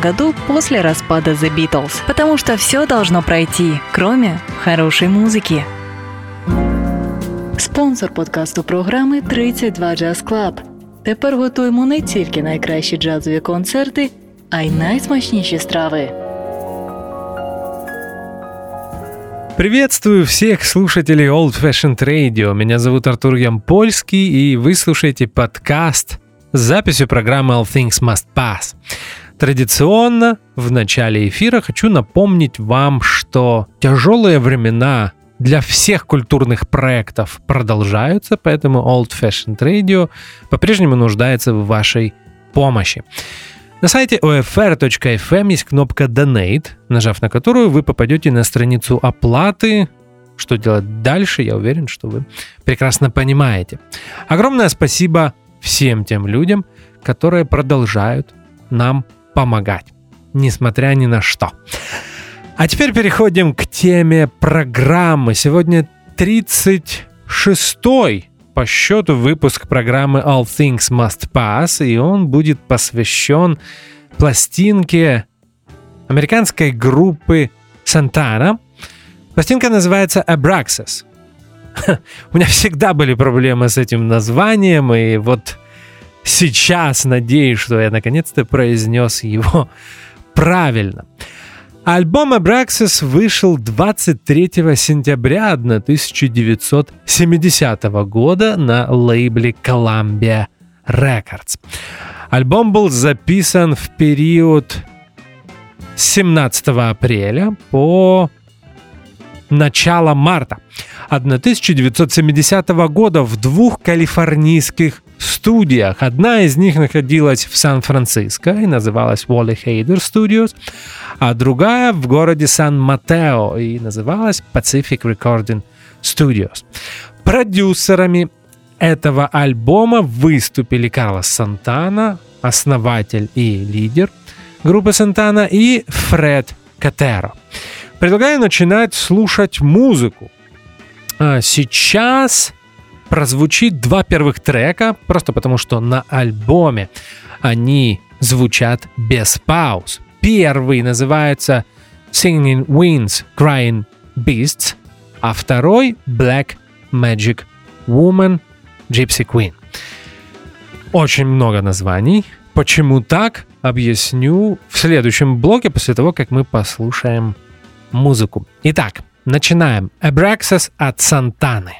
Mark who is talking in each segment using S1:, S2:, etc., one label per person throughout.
S1: году после распада The Beatles. Потому что все должно пройти, кроме хорошей музыки. Спонсор подкасту програми 32 Jazz Club. Тепер готуємо не тільки найкращі джазові концерти, а й найсмачніші страви.
S2: Приветствую всех слушателей Old Fashioned Radio. Меня зовут Артур Ямпольский, и вы слушаете подкаст с записью программы All Things Must Pass. Традиционно в начале эфира хочу напомнить вам, что тяжелые времена для всех культурных проектов продолжаются, поэтому Old Fashioned Radio по-прежнему нуждается в вашей помощи. На сайте OFR.fm есть кнопка Donate, нажав на которую вы попадете на страницу оплаты. Что делать дальше, я уверен, что вы прекрасно понимаете. Огромное спасибо всем тем людям, которые продолжают нам помогать, несмотря ни на что. А теперь переходим к теме программы. Сегодня 36-й по счету выпуск программы All Things Must Pass, и он будет посвящен пластинке американской группы Santana. Пластинка называется Abraxas. У меня всегда были проблемы с этим названием, и вот сейчас надеюсь, что я наконец-то произнес его правильно. Альбом Abraxas вышел 23 сентября 1970 года на лейбле Columbia Records. Альбом был записан в период с 17 апреля по начало марта 1970 года в двух калифорнийских студиях. Одна из них находилась в Сан-Франциско и называлась Wally Hader Studios, а другая в городе Сан-Матео и называлась Pacific Recording Studios. Продюсерами этого альбома выступили Карлос Сантана, основатель и лидер группы Сантана, и Фред Катеро. Предлагаю начинать слушать музыку. А сейчас прозвучит два первых трека, просто потому что на альбоме они звучат без пауз. Первый называется Singing Winds, Crying Beasts, а второй Black Magic Woman, Gypsy Queen. Очень много названий. Почему так, объясню в следующем блоке после того, как мы послушаем музыку. Итак, начинаем. Abraxas от Сантаны.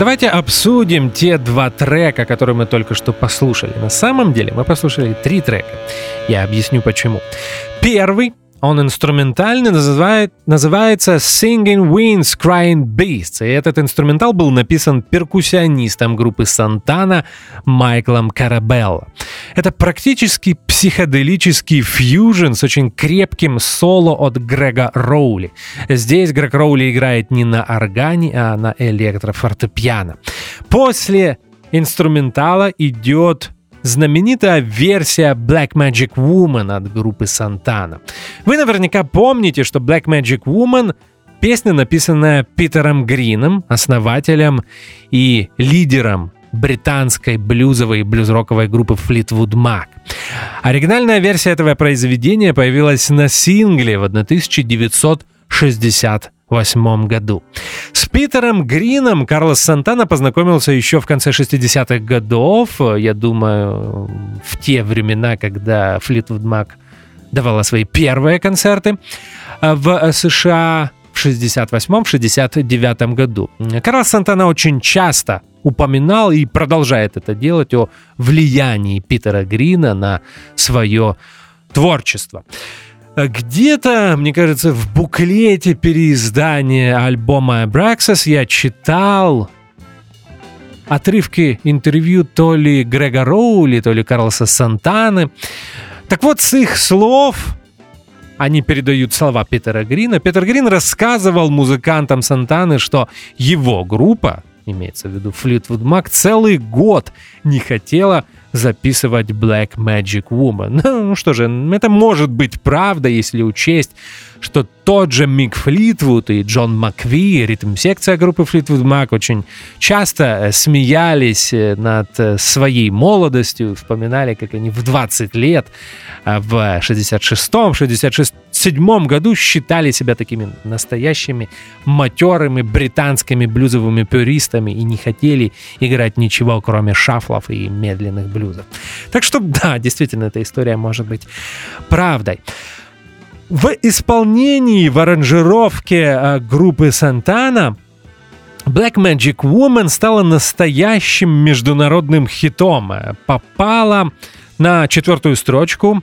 S2: Давайте обсудим те два трека, которые мы только что послушали. На самом деле мы послушали три трека. Я объясню почему. Первый он инструментальный, называет, называется Singing Winds Crying Beasts. И этот инструментал был написан перкуссионистом группы Сантана Майклом Карабелло. Это практически психоделический фьюжн с очень крепким соло от Грега Роули. Здесь Грег Роули играет не на органе, а на электрофортепиано. После инструментала идет знаменитая версия Black Magic Woman от группы Сантана. Вы наверняка помните, что Black Magic Woman песня, написанная Питером Грином, основателем и лидером британской блюзовой и блюз-роковой группы Fleetwood Mac. Оригинальная версия этого произведения появилась на сингле в 1960 1988 году. С Питером Грином Карлос Сантана познакомился еще в конце 60-х годов, я думаю, в те времена, когда Fleetwood Mac давала свои первые концерты в США в 68-69 году. Карлос Сантана очень часто упоминал и продолжает это делать о влиянии Питера Грина на свое творчество. Где-то, мне кажется, в буклете переиздания альбома Abraxas я читал отрывки интервью то ли Грега Роули, то ли Карлоса Сантаны. Так вот, с их слов они передают слова Питера Грина. Питер Грин рассказывал музыкантам Сантаны, что его группа, имеется в виду Fleetwood Mac, целый год не хотела записывать Black Magic Woman. Ну что же, это может быть правда, если учесть, что тот же Мик Флитвуд и Джон Макви, ритм-секция группы Флитвуд Мак, очень часто э, смеялись э, над э, своей молодостью, вспоминали, как они в 20 лет, в 66-м, 67-м году считали себя такими настоящими матерыми британскими блюзовыми пюристами и не хотели играть ничего, кроме шафлов и медленных блюзов. Так что, да, действительно, эта история может быть правдой. В исполнении, в аранжировке э, группы Сантана Black Magic Woman стала настоящим международным хитом. Попала на четвертую строчку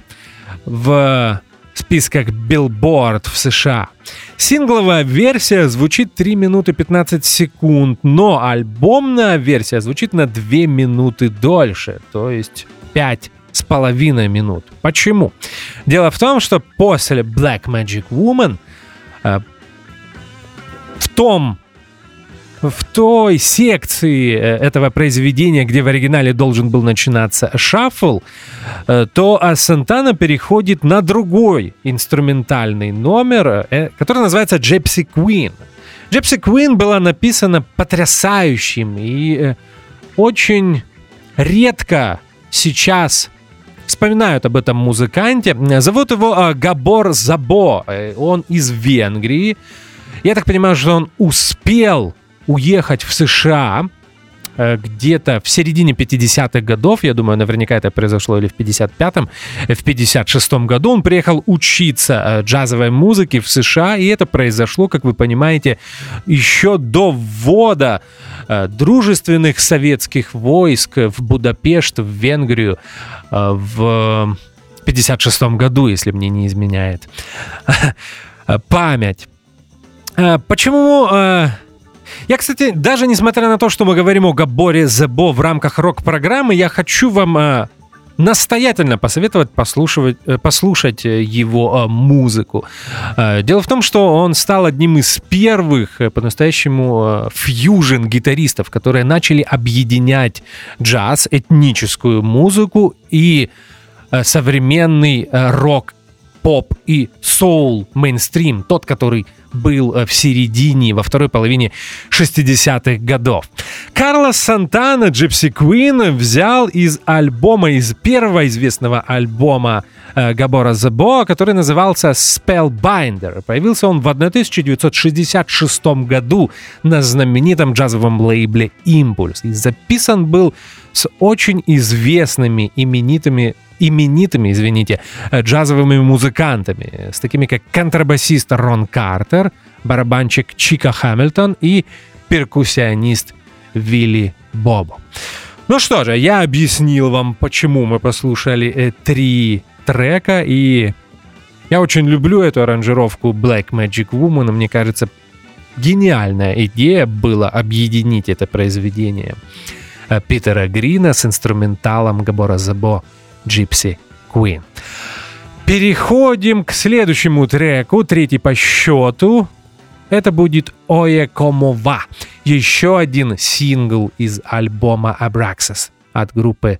S2: в списках Billboard в США. Сингловая версия звучит 3 минуты 15 секунд, но альбомная версия звучит на 2 минуты дольше, то есть 5 с половиной минут. Почему? Дело в том, что после Black Magic Woman э, в том в той секции э, этого произведения, где в оригинале должен был начинаться шаффл, э, то Сантана переходит на другой инструментальный номер, э, который называется Gypsy Queen. Gypsy Queen была написана потрясающим и очень редко сейчас вспоминают об этом музыканте. Зовут его Габор Забо. Он из Венгрии. Я так понимаю, что он успел уехать в США э, где-то в середине 50-х годов, я думаю, наверняка это произошло или в 55-м, э, в 56-м году он приехал учиться джазовой музыке в США, и это произошло, как вы понимаете, еще до ввода дружественных советских войск в Будапешт, в Венгрию. Э, в 56 году, если мне не изменяет память. Э, почему... Э, я, кстати, даже несмотря на то, что мы говорим о Габоре Зебо в рамках рок-программы, я хочу вам настоятельно посоветовать послушать, послушать его музыку. Дело в том, что он стал одним из первых по-настоящему фьюжн-гитаристов, которые начали объединять джаз, этническую музыку и современный рок поп и соул мейнстрим, тот, который был э, в середине, во второй половине 60-х годов. Карлос Сантана, Gypsy Queen, взял из альбома, из первого известного альбома э, Габора Зебо, который назывался Spellbinder. Появился он в 1966 году на знаменитом джазовом лейбле Impulse. И записан был с очень известными, именитыми именитыми, извините, э, джазовыми музыкантами, с такими как контрабасист Рон Картер, барабанщик Чика Хэмилтон и перкуссионист Вилли Бобо. Ну что же, я объяснил вам, почему мы послушали э, три трека, и я очень люблю эту аранжировку Black Magic Woman, мне кажется, гениальная идея была объединить это произведение э, Питера Грина с инструменталом Габора Забо Gypsy Queen. Переходим к следующему треку, третий по счету. Это будет Ое Комова, еще один сингл из альбома Abraxas от группы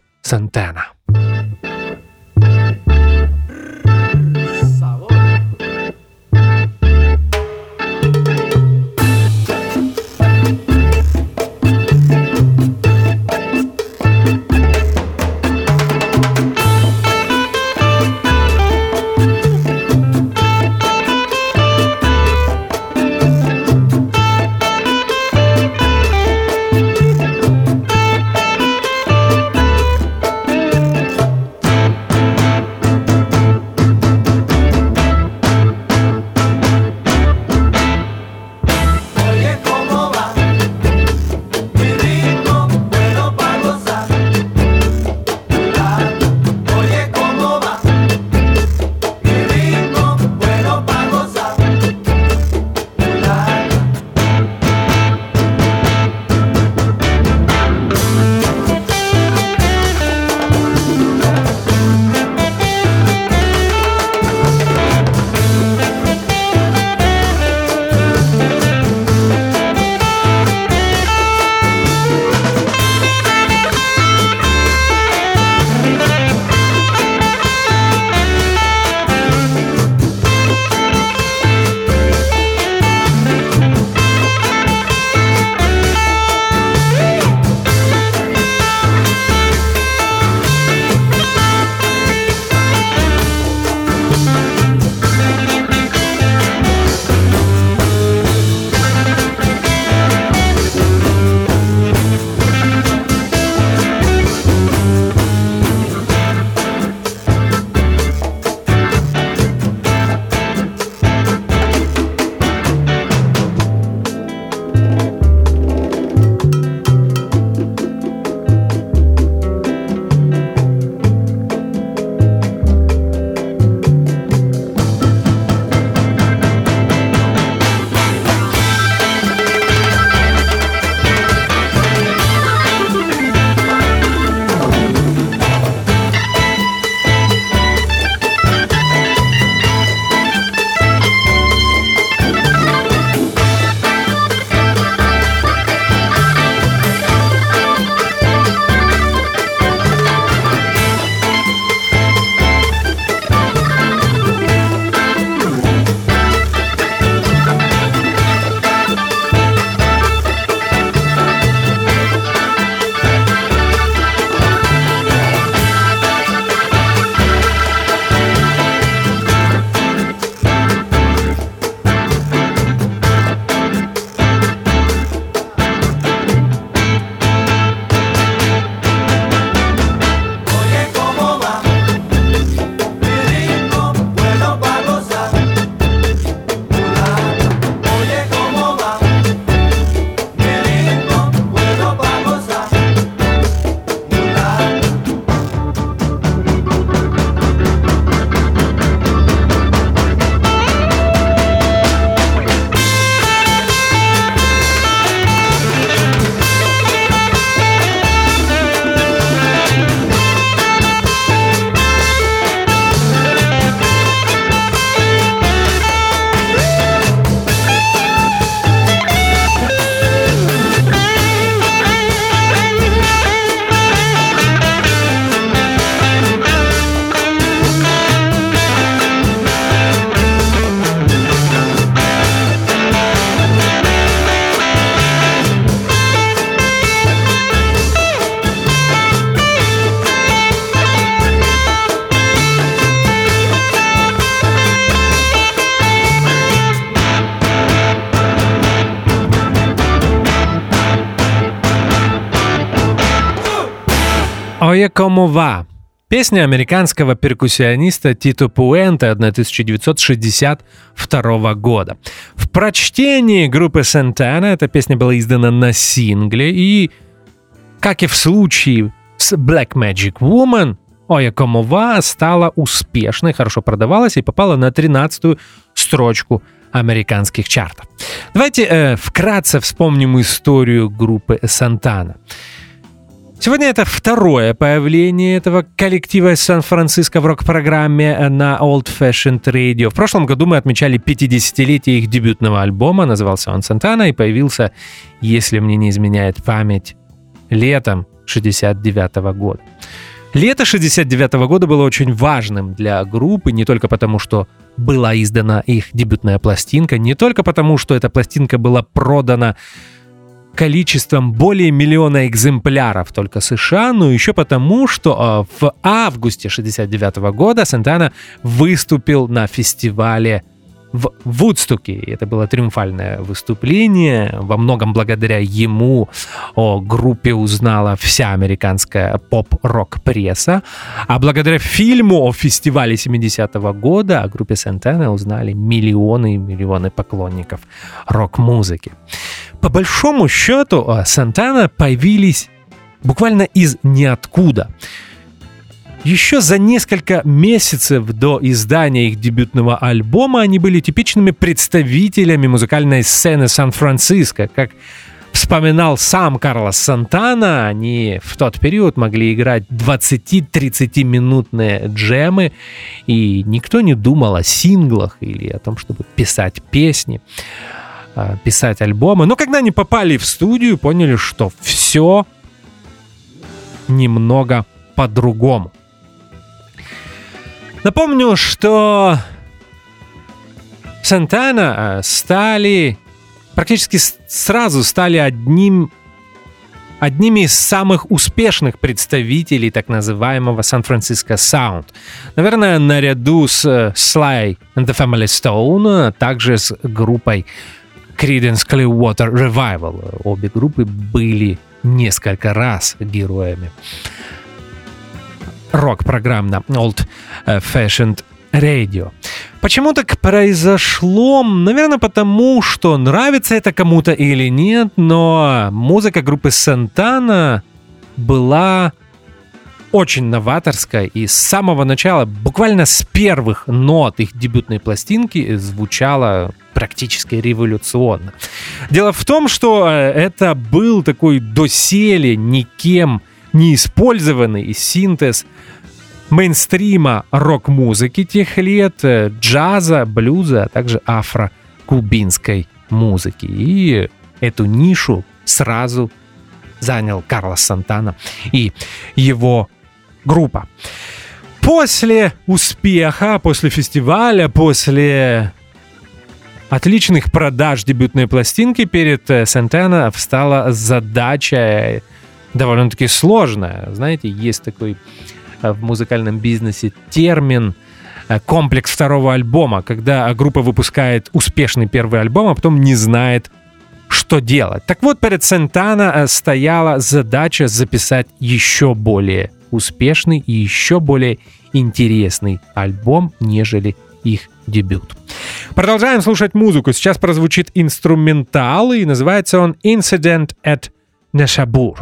S2: Santana. «Ое комова» Песня американского перкуссиониста Тито Пуэнте 1962 года. В прочтении группы Сантана эта песня была издана на сингле, и, как и в случае с Black Magic Woman, Оя Комова стала успешной, хорошо продавалась и попала на 13-ю строчку американских чартов. Давайте э, вкратце вспомним историю группы Сантана. Сегодня это второе появление этого коллектива из Сан-Франциско в рок-программе на Old Fashioned Radio. В прошлом году мы отмечали 50-летие их дебютного альбома, назывался он Сантана, и появился, если мне не изменяет память, летом 69 -го года. Лето 69 -го года было очень важным для группы, не только потому, что была издана их дебютная пластинка, не только потому, что эта пластинка была продана количеством более миллиона экземпляров только США, но еще потому, что э, в августе 69 года Сантана выступил на фестивале в Вудстоке. Это было триумфальное выступление. Во многом благодаря ему о группе узнала вся американская поп-рок пресса. А благодаря фильму о фестивале 70-го года о группе Сантана узнали миллионы и миллионы поклонников рок-музыки. По большому счету, Сантана появились буквально из ниоткуда. Еще за несколько месяцев до издания их дебютного альбома они были типичными представителями музыкальной сцены Сан-Франциско. Как вспоминал сам Карлос Сантана, они в тот период могли играть 20-30 минутные джемы, и никто не думал о синглах или о том, чтобы писать песни, а, писать альбомы. Но когда они попали в студию, поняли, что все немного по-другому. Напомню, что Сантана э, стали практически сразу стали одним одними из самых успешных представителей так называемого Сан-Франциско Саунд. Наверное, наряду с э, Sly and the Family Stone, а также с группой Creedence Clearwater Revival. Обе группы были несколько раз героями рок-программ на Old Fashioned Radio. Почему так произошло? Наверное, потому что нравится это кому-то или нет, но музыка группы Сантана была очень новаторская и с самого начала, буквально с первых нот их дебютной пластинки звучала практически революционно. Дело в том, что э, это был такой доселе никем неиспользованный синтез мейнстрима рок-музыки тех лет, э, джаза, блюза, а также афро-кубинской музыки. И эту нишу сразу занял Карлос Сантана и его группа. После успеха, после фестиваля, после отличных продаж дебютной пластинки перед э, Сантана встала задача довольно-таки сложная. Знаете, есть такой э, в музыкальном бизнесе термин э, комплекс второго альбома, когда группа выпускает успешный первый альбом, а потом не знает, что делать. Так вот, перед Сентана э, стояла задача записать еще более успешный и еще более интересный альбом, нежели их дебют. Продолжаем слушать музыку. Сейчас прозвучит инструментал, и называется он «Incident at Neshabur».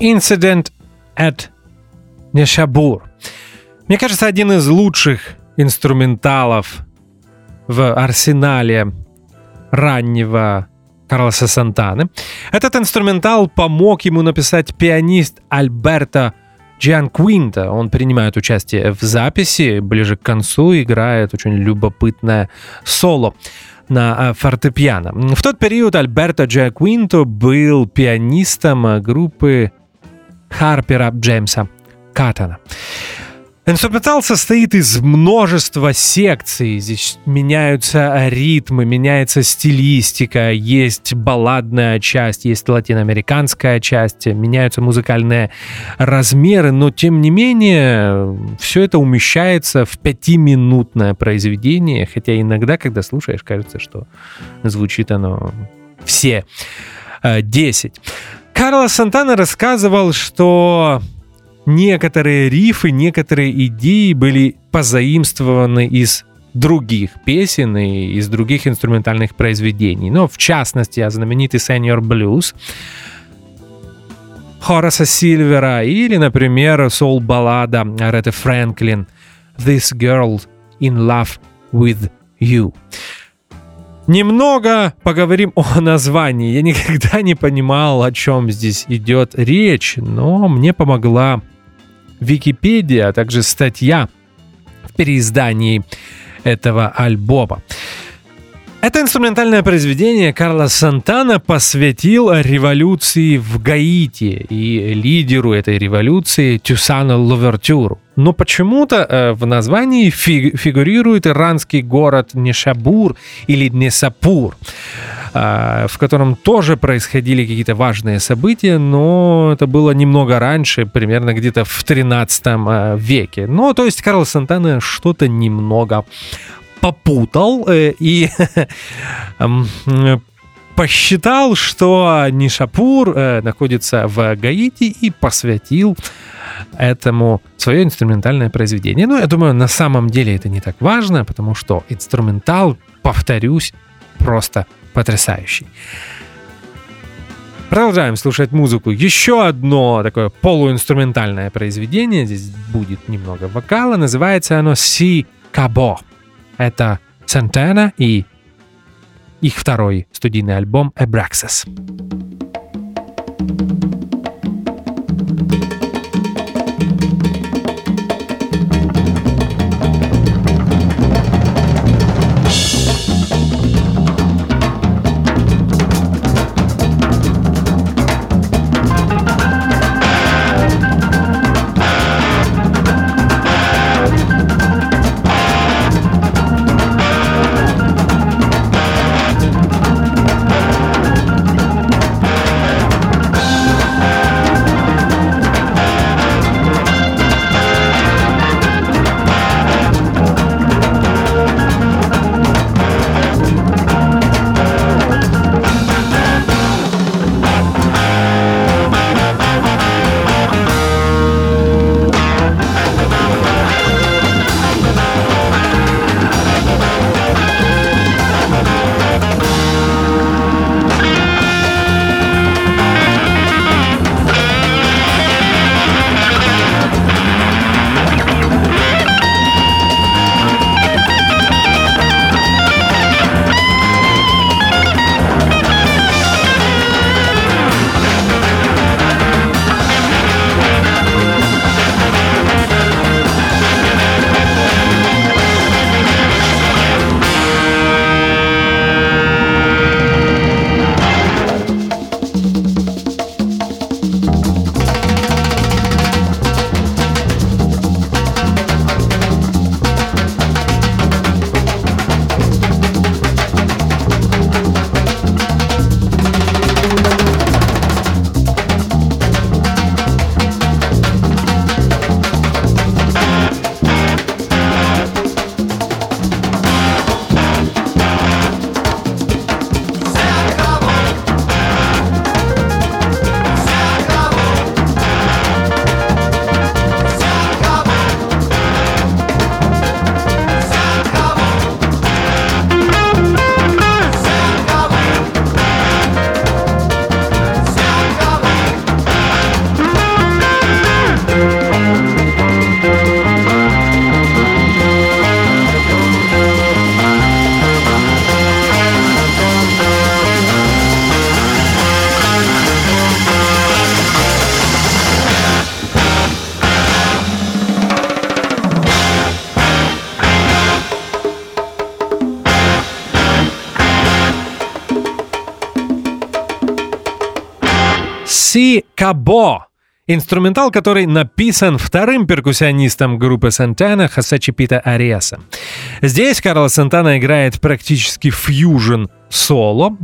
S2: Incident at Нешабур. Мне кажется, один из лучших инструменталов в арсенале раннего Карлоса Сантаны. Этот инструментал помог ему написать пианист Альберто Квинта. Он принимает участие в записи, ближе к концу играет очень любопытное соло на фортепиано. В тот период Альберто Квинто был пианистом группы Харпера Джеймса Каттона. Инструментал состоит из множества секций. Здесь меняются ритмы, меняется стилистика, есть балладная часть, есть латиноамериканская часть, меняются музыкальные размеры, но тем не менее все это умещается в пятиминутное произведение, хотя иногда, когда слушаешь, кажется, что звучит оно все 10. Карло Сантана рассказывал, что некоторые рифы, некоторые идеи были позаимствованы из других песен и из других инструментальных произведений. Но в частности, знаменитый Senior Blues Хораса Сильвера или, например, сол-баллада Ареты Фрэнклин «This Girl in Love with You». Немного поговорим о названии. Я никогда не понимал, о чем здесь идет речь, но мне помогла Википедия, а также статья в переиздании этого альбома. Это инструментальное произведение Карла Сантана посвятил революции в Гаити и лидеру этой революции Тюсану Лувертюру. Но почему-то э, в названии фиг- фигурирует иранский город Нешабур или Несапур, э, в котором тоже происходили какие-то важные события, но это было немного раньше, примерно где-то в 13 э, веке. Ну, то есть Карл Сантана что-то немного попутал э, и посчитал, что Нишапур находится в Гаити и посвятил этому свое инструментальное произведение. Ну, я думаю, на самом деле это не так важно, потому что инструментал, повторюсь, просто потрясающий. Продолжаем слушать музыку. Еще одно такое полуинструментальное произведение. Здесь будет немного вокала. Называется оно «Си Кабо». Это Сантана и их второй студийный альбом «Abraxas». Si Cabo. Инструментал, который написан вторым перкуссионистом группы Сантана Хосе Чипита Ариаса. Здесь Карлос Сантана играет практически фьюжн соло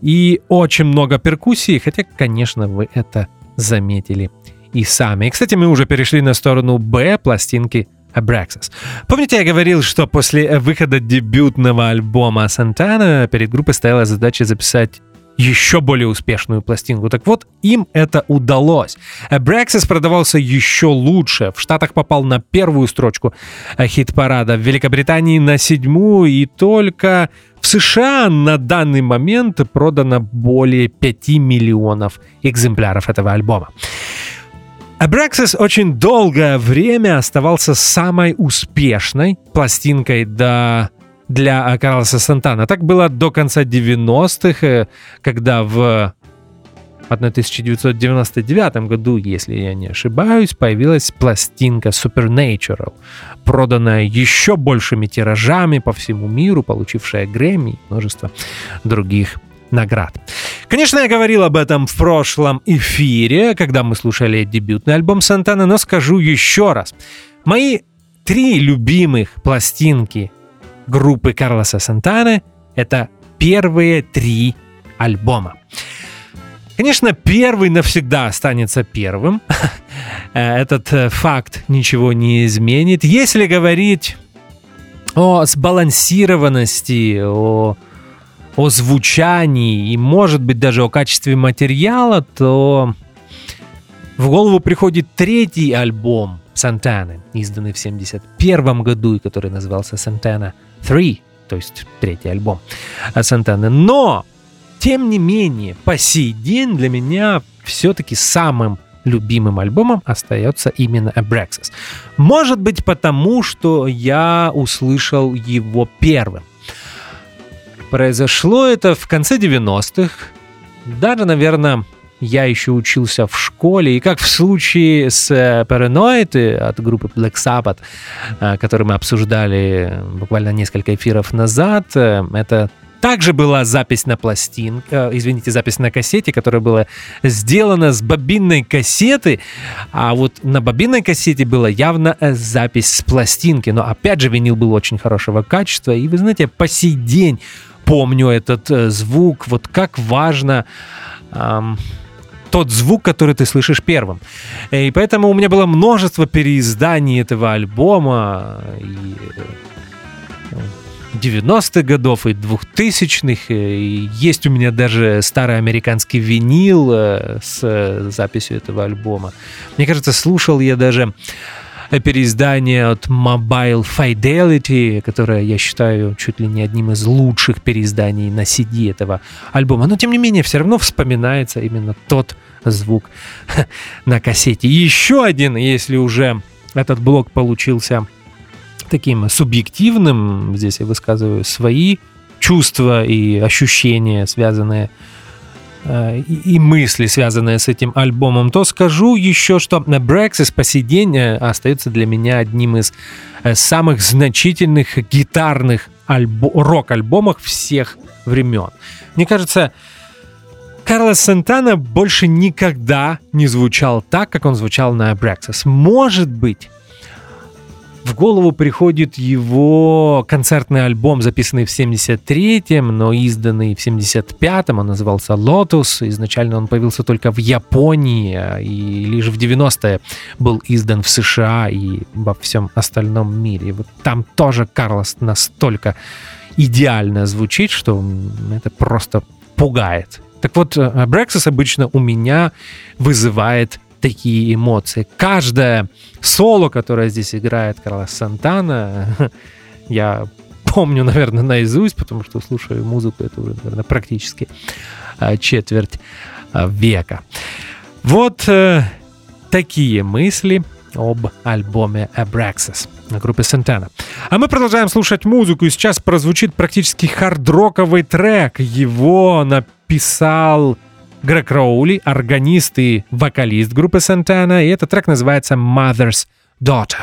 S2: и очень много перкуссии, хотя, конечно, вы это заметили и сами. И, кстати, мы уже перешли на сторону Б пластинки Abraxas. Помните, я говорил, что после выхода дебютного альбома Сантана перед группой стояла задача записать еще более успешную пластинку. Так вот, им это удалось. Abraxas продавался еще лучше. В Штатах попал на первую строчку хит-парада, в Великобритании на седьмую, и только в США на данный момент продано более 5 миллионов экземпляров этого альбома. Abraxas очень долгое время оставался самой успешной пластинкой до для Карлоса Сантана. Так было до конца 90-х, э, когда в 1999 году, если я не ошибаюсь, появилась пластинка Supernatural, проданная еще большими тиражами по всему миру, получившая Грэмми и множество других наград. Конечно, я говорил об этом в прошлом эфире, когда мы слушали дебютный альбом Сантана, но скажу еще раз. Мои три любимых пластинки группы Карлоса Сантаны — это первые три альбома. Конечно, первый навсегда останется первым. Этот э, факт ничего не изменит. Если говорить о сбалансированности, о, о звучании и, может быть, даже о качестве материала, то в голову приходит третий альбом Сантаны, изданный в 1971 году и который назывался Сантана Three, то есть третий альбом Сантаны. Но, тем не менее, по сей день для меня все-таки самым любимым альбомом остается именно Abraxas. Может быть потому, что я услышал его первым. Произошло это в конце 90-х, даже, наверное, я еще учился в школе, и как в случае с э, Paranoid от группы Black Sabbath, э, который мы обсуждали буквально несколько эфиров назад, э, это также была запись на пластинке, извините, запись на кассете, которая была сделана с бобинной кассеты, а вот на бобинной кассете была явно запись с пластинки, но опять же винил был очень хорошего качества, и вы знаете, по сей день помню этот звук, вот как важно эм, тот звук, который ты слышишь первым. И поэтому у меня было множество переизданий этого альбома. И 90-х э, годов и 2000-х. И есть у меня даже старый американский винил э, с записью этого альбома. Мне кажется, слушал я даже переиздание от Mobile Fidelity, которое я считаю чуть ли не одним из лучших переизданий на CD этого альбома. Но, тем не менее, все равно вспоминается именно тот звук на кассете. еще один, если уже этот блок получился таким субъективным, здесь я высказываю свои чувства и ощущения, связанные Э, и мысли, связанные с этим альбомом, то скажу еще, что Брексис по сей день э, остается для меня одним из э, самых значительных гитарных альбо- рок-альбомов всех времен. Мне кажется, Карлос Сантана больше никогда не звучал так, как он звучал на Брексис. Может быть, в голову приходит его концертный альбом, записанный в 73-м, но изданный в 75-м. Он назывался «Lotus». Изначально он появился только в Японии, и лишь в 90-е был издан в США и во всем остальном мире. вот там тоже Карлос настолько идеально звучит, что это просто пугает. Так вот, Брексис обычно у меня вызывает такие эмоции. Каждое соло, которое здесь играет Карлос Сантана, я помню, наверное, наизусть, потому что слушаю музыку это уже, наверное, практически а, четверть а, века. Вот э, такие мысли об альбоме Abraxas группы Сантана. А мы продолжаем слушать музыку, и сейчас прозвучит практически хардроковый трек. Его написал Грег Роули, органист и вокалист группы Сантана, и этот трек называется «Mother's Daughter».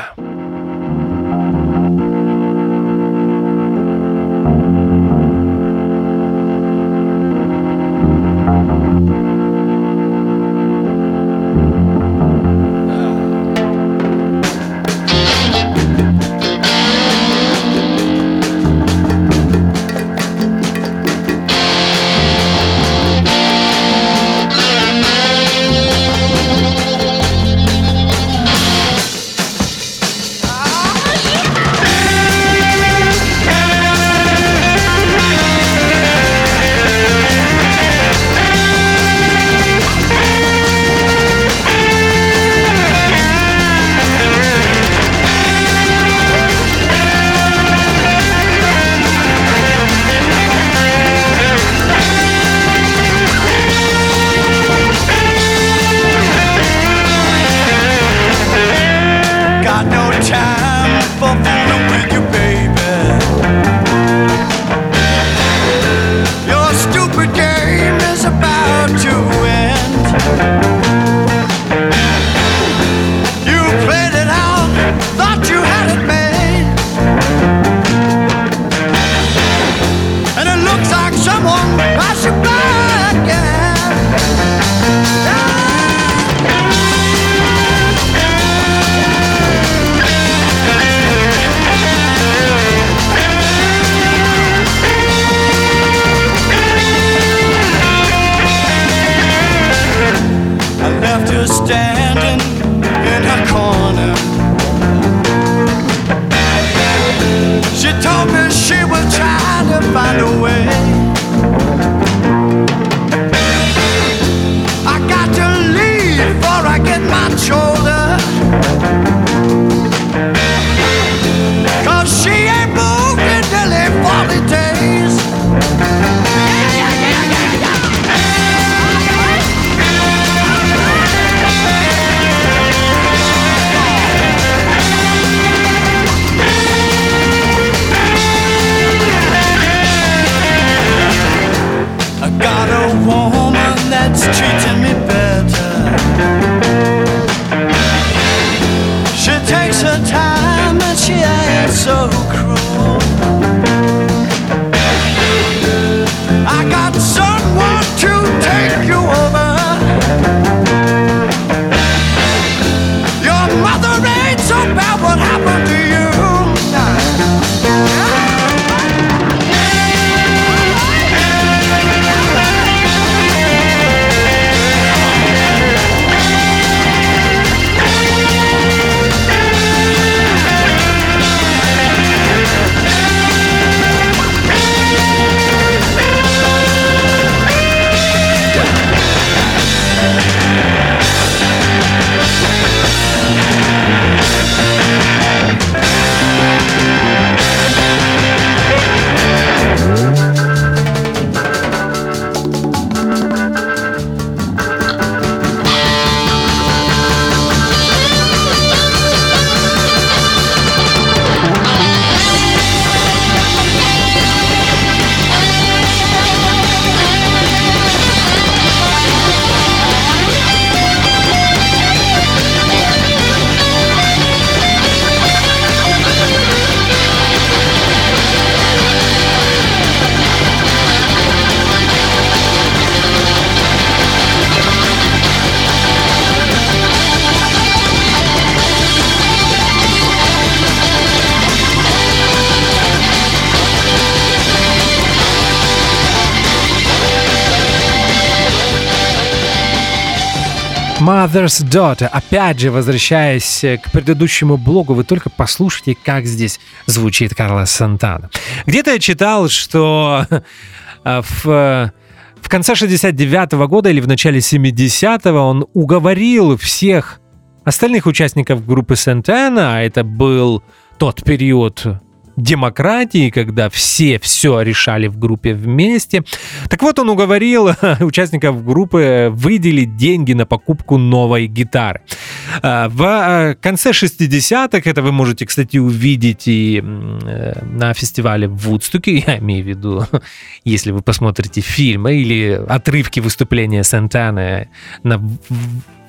S2: Mother's Daughter. Опять же, возвращаясь к предыдущему блогу, вы только послушайте, как здесь звучит Карлос Сантана. Где-то я читал, что э, в, в конце 69 -го года или в начале 70-го он уговорил всех остальных участников группы Сантана, а это был тот период демократии, когда все все решали в группе вместе. Так вот, он уговорил участников группы выделить деньги на покупку новой гитары. А, в а, конце 60-х, это вы можете, кстати, увидеть и э, на фестивале в Вудстоке, я имею в виду, если вы посмотрите фильмы или отрывки выступления Сантаны на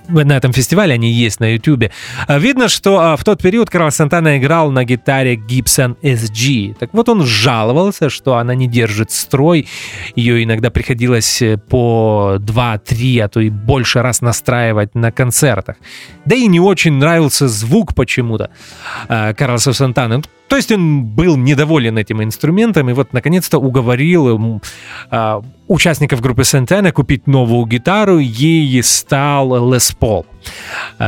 S2: на этом фестивале, они есть на YouTube. А, видно, что а, в тот период Карл Сантана играл на гитаре Gibson SG. Так вот он жаловался, что она не держит строй. Ее иногда приходилось э, по 2-3, а то и больше раз настраивать на концертах. Да и не очень нравился звук почему-то а, Карлоса Сантана. То есть он был недоволен этим инструментом и вот наконец-то уговорил э, участников группы Сантана купить новую гитару. Ей стал Les Paul.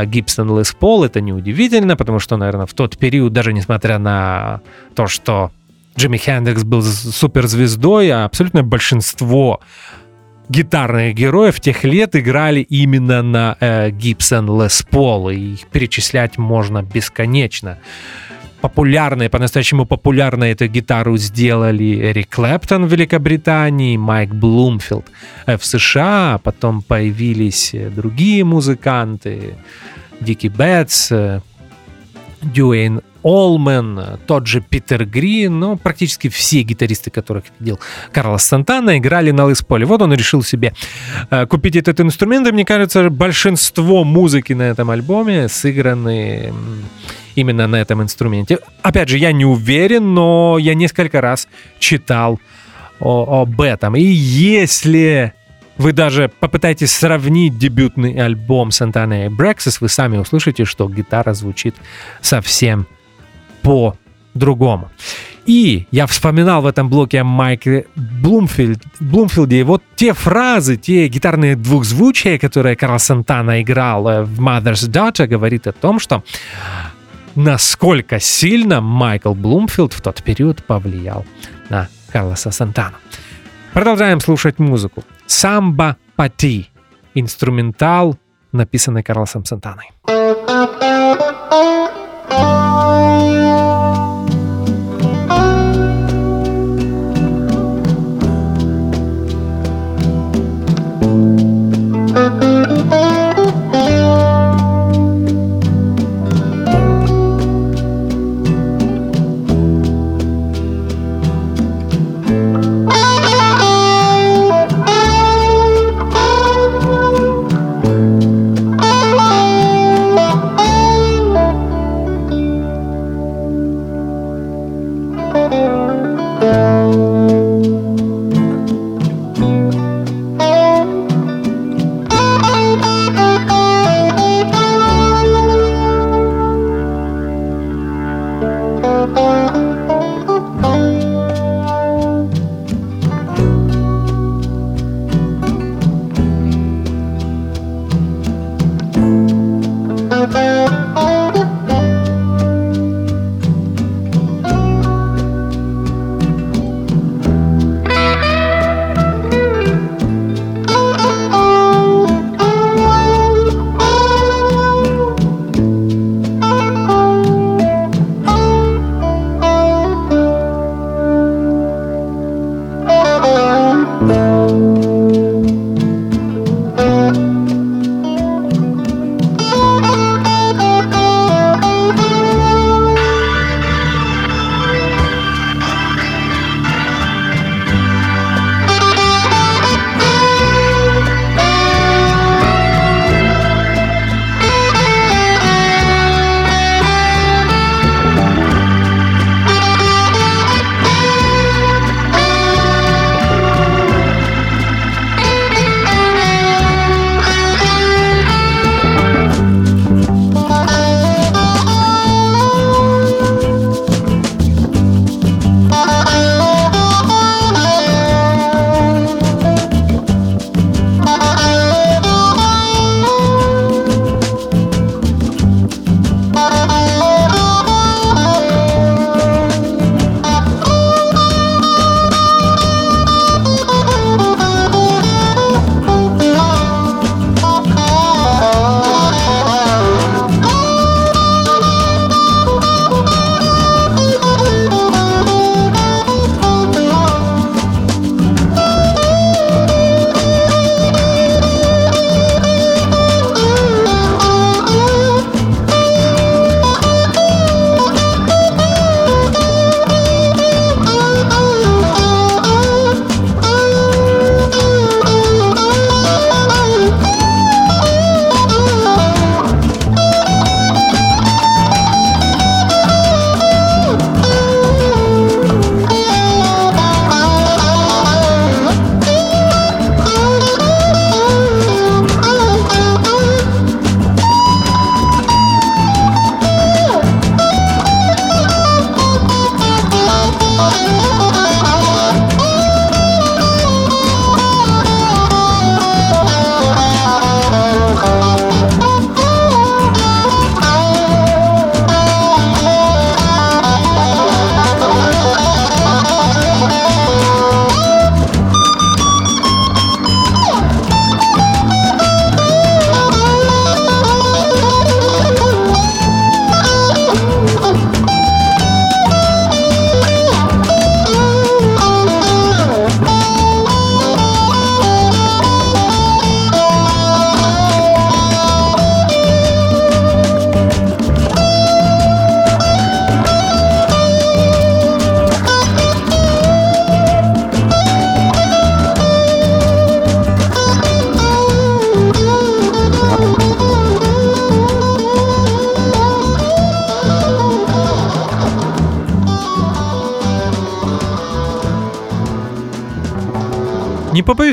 S2: Гибсон Les Paul это неудивительно, потому что, наверное, в тот период, даже несмотря на то, что Джимми Хендрикс был суперзвездой, а абсолютное большинство гитарных героев тех лет играли именно на э, Gibson Les Paul, и их перечислять можно бесконечно популярной, по-настоящему популярной эту гитару сделали Эрик Клэптон в Великобритании, Майк Блумфилд в США, потом появились другие музыканты, Дики Бетс, Дюэйн Олмен, тот же Питер Грин, ну, практически все гитаристы, которых видел Карлос Сантана, играли на Лес Поле. Вот он решил себе э, купить этот инструмент, и мне кажется, большинство музыки на этом альбоме сыграны именно на этом инструменте. Опять же, я не уверен, но я несколько раз читал о, об этом. И если вы даже попытаетесь сравнить дебютный альбом Santana и Brexis, вы сами услышите, что гитара звучит совсем по-другому. И я вспоминал в этом блоке о Майке Блумфилд, Блумфилде. И вот те фразы, те гитарные двухзвучия, которые Карл Сантана играл э, в Mother's Daughter, говорит о том, что насколько сильно Майкл Блумфилд в тот период повлиял на Карлоса Сантана. Продолжаем слушать музыку. «Самба Пати» — инструментал, написанный Карлосом Сантаной.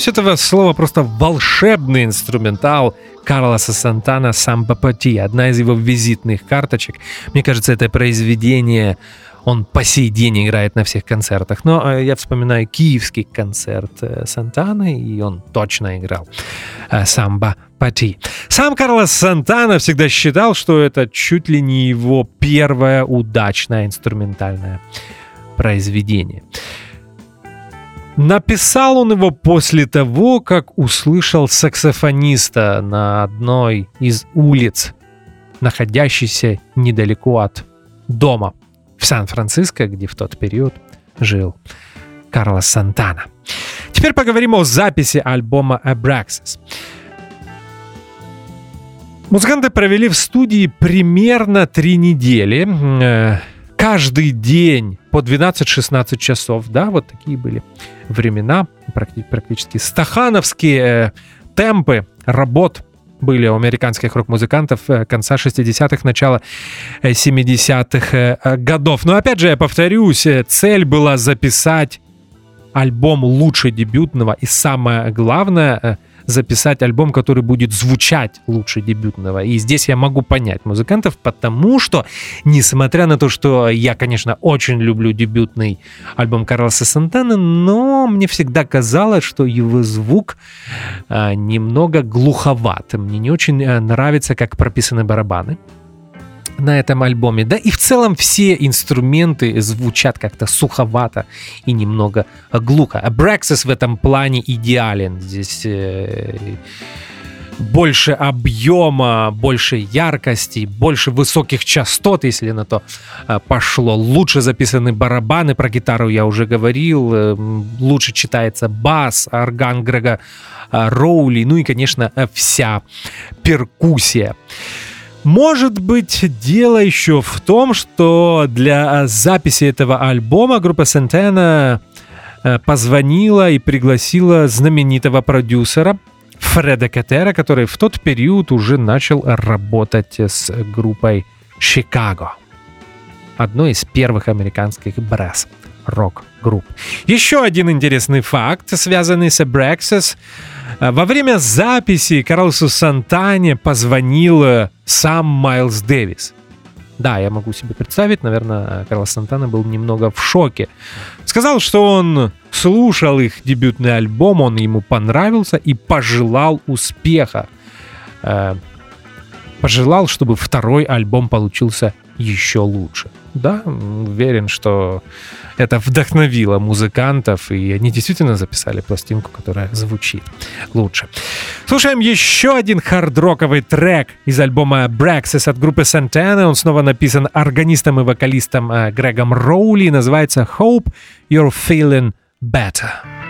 S2: Не побоюсь этого слова, просто волшебный инструментал Карлоса Сантана «Самбо Пати», одна из его визитных карточек. Мне кажется, это произведение он по сей день играет на всех концертах. Но э, я вспоминаю киевский концерт э, Сантаны, и он точно играл э, самбо пати. Сам Карлос Сантана всегда считал, что это чуть ли не его первое удачное инструментальное произведение. Написал он его после того, как услышал саксофониста на одной из улиц, находящейся недалеко от дома в Сан-Франциско, где в тот период жил Карлос Сантана. Теперь поговорим о записи альбома Abraxas. Музыканты провели в студии примерно три недели. Каждый день по 12-16 часов. Да, вот такие были времена, практически стахановские э, темпы работ были у американских рок-музыкантов э, конца 60-х, начала 70-х э, э, годов. Но опять же, я повторюсь, цель была записать альбом лучше дебютного и самое главное — записать альбом, который будет звучать лучше дебютного. И здесь я могу понять музыкантов, потому что, несмотря на то, что я, конечно, очень люблю дебютный альбом Карлоса Сантана, но мне всегда казалось, что его звук а, немного глуховат. Мне не очень а, нравится, как прописаны барабаны на этом альбоме. Да и в целом все инструменты звучат как-то суховато и немного глухо. А Брексис в этом плане идеален. Здесь э, больше объема, больше яркости, больше высоких частот, если на то э, пошло. Лучше записаны барабаны, про гитару я уже говорил. Э, лучше читается бас, орган Грега Роули, ну и, конечно, вся перкуссия. Может быть, дело еще в том, что для записи этого альбома группа Сантена э, позвонила и пригласила знаменитого продюсера Фреда Катера, который в тот период уже начал работать с группой Chicago, одной из первых американских брас рок-групп. Еще один интересный факт, связанный с Abraxas – Э, во время записи Карлосу Сантане позвонил э, сам Майлз Дэвис. Да, я могу себе представить, наверное, Карлос Сантана был немного в шоке. Сказал, что он слушал их дебютный альбом, он ему понравился и пожелал успеха. Э, пожелал, чтобы второй альбом получился еще лучше. Да, уверен, что это вдохновило музыкантов, и они действительно записали пластинку, которая звучит лучше. Слушаем еще один хардроковый трек из альбома Braxis от группы Santana. Он снова написан органистом и вокалистом э, Грегом Роули. Называется «Hope You're Feeling Better».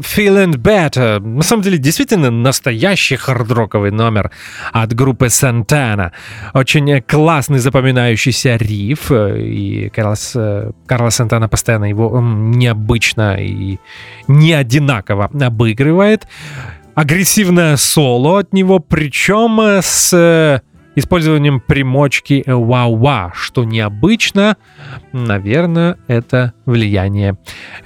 S2: You're Feeling Better. На самом деле, действительно настоящий хардроковый номер от группы Santana. Очень классный запоминающийся риф. И Карлос, Карлос Сантана постоянно его необычно и не одинаково обыгрывает. Агрессивное соло от него, причем с использованием примочки «ва-ва», что необычно. Наверное, это влияние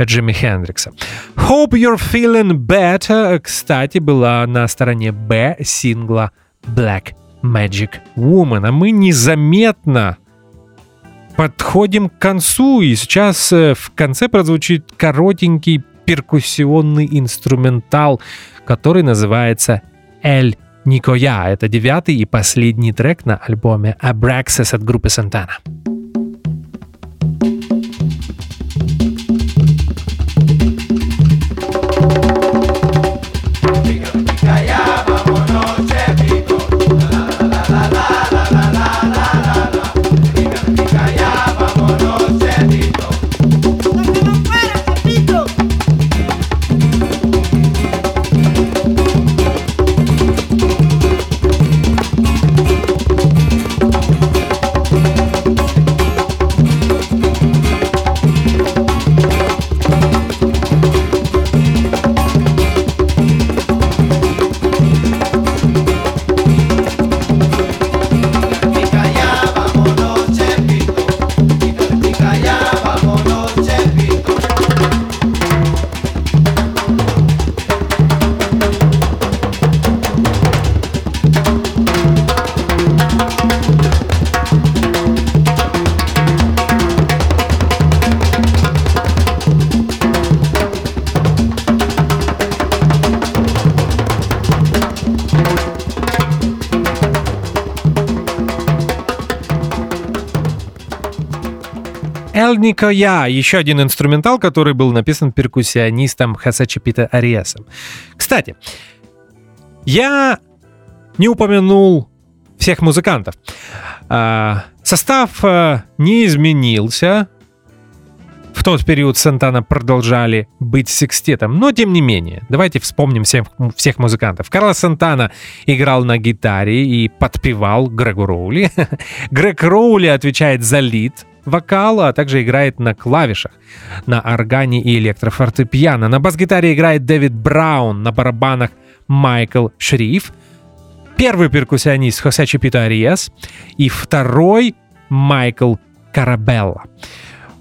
S2: Джимми Хендрикса. «Hope You're Feeling Better», кстати, была на стороне «Б» сингла «Black Magic Woman». А мы незаметно подходим к концу, и сейчас э, в конце прозвучит коротенький перкуссионный инструментал, который называется «Эль Никоя. Это девятый и последний трек на альбоме Abraxas от группы Santana. Эльника Я, еще один инструментал, который был написан перкуссионистом Хасачи Пита Ариасом. Кстати, я не упомянул всех музыкантов. А, состав а, не изменился. В тот период Сантана продолжали быть секстетом, но тем не менее, давайте вспомним всех, всех музыкантов. Карлос Сантана играл на гитаре и подпевал Грегу Роули. Грег Роули отвечает за лид вокала, а также играет на клавишах, на органе и электрофортепиано. На бас-гитаре играет Дэвид Браун, на барабанах Майкл Шриф. Первый перкуссионист Хосе Чипито Ариес и второй Майкл Карабелла.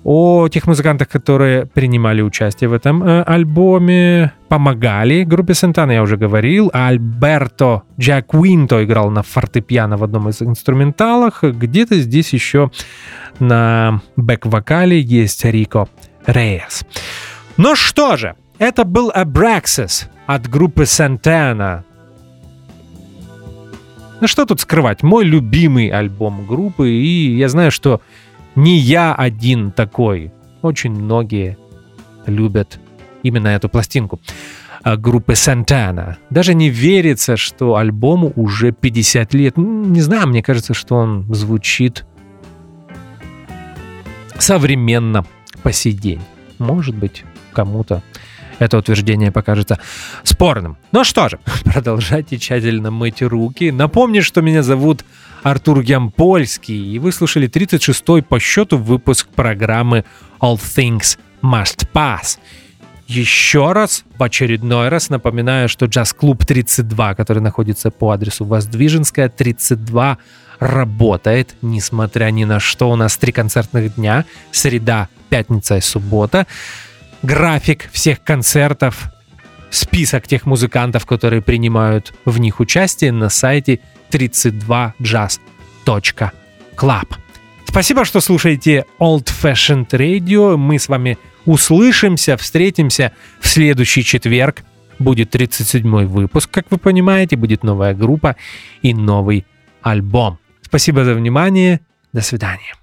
S2: О тех музыкантах, которые принимали участие в этом э, альбоме, помогали группе Сентана, я уже говорил. Альберто Джаквинто играл на фортепиано в одном из инструменталах. Где-то здесь еще на бэк-вокале есть Рико Рейес. Ну что же, это был Abraxas от группы Santana. Ну что тут скрывать, мой любимый альбом группы, и я знаю, что не я один такой. Очень многие любят именно эту пластинку а, группы Santana. Даже не верится, что альбому уже 50 лет. Не знаю, мне кажется, что он звучит современно по сей день. Может быть, кому-то это утверждение покажется спорным. Ну что же, продолжайте тщательно мыть руки. Напомню, что меня зовут Артур Ямпольский, и вы слушали 36-й по счету выпуск программы All Things Must Pass. Еще раз, в очередной раз напоминаю, что джаз-клуб 32, который находится по адресу Воздвиженская, 32, работает, несмотря ни на что. У нас три концертных дня, среда, пятница и суббота. График всех концертов, список тех музыкантов, которые принимают в них участие на сайте 32jazz.club. Спасибо, что слушаете Old Fashioned Radio. Мы с вами услышимся, встретимся в следующий четверг. Будет 37-й выпуск, как вы понимаете, будет новая группа и новый альбом. Спасибо за внимание. До свидания.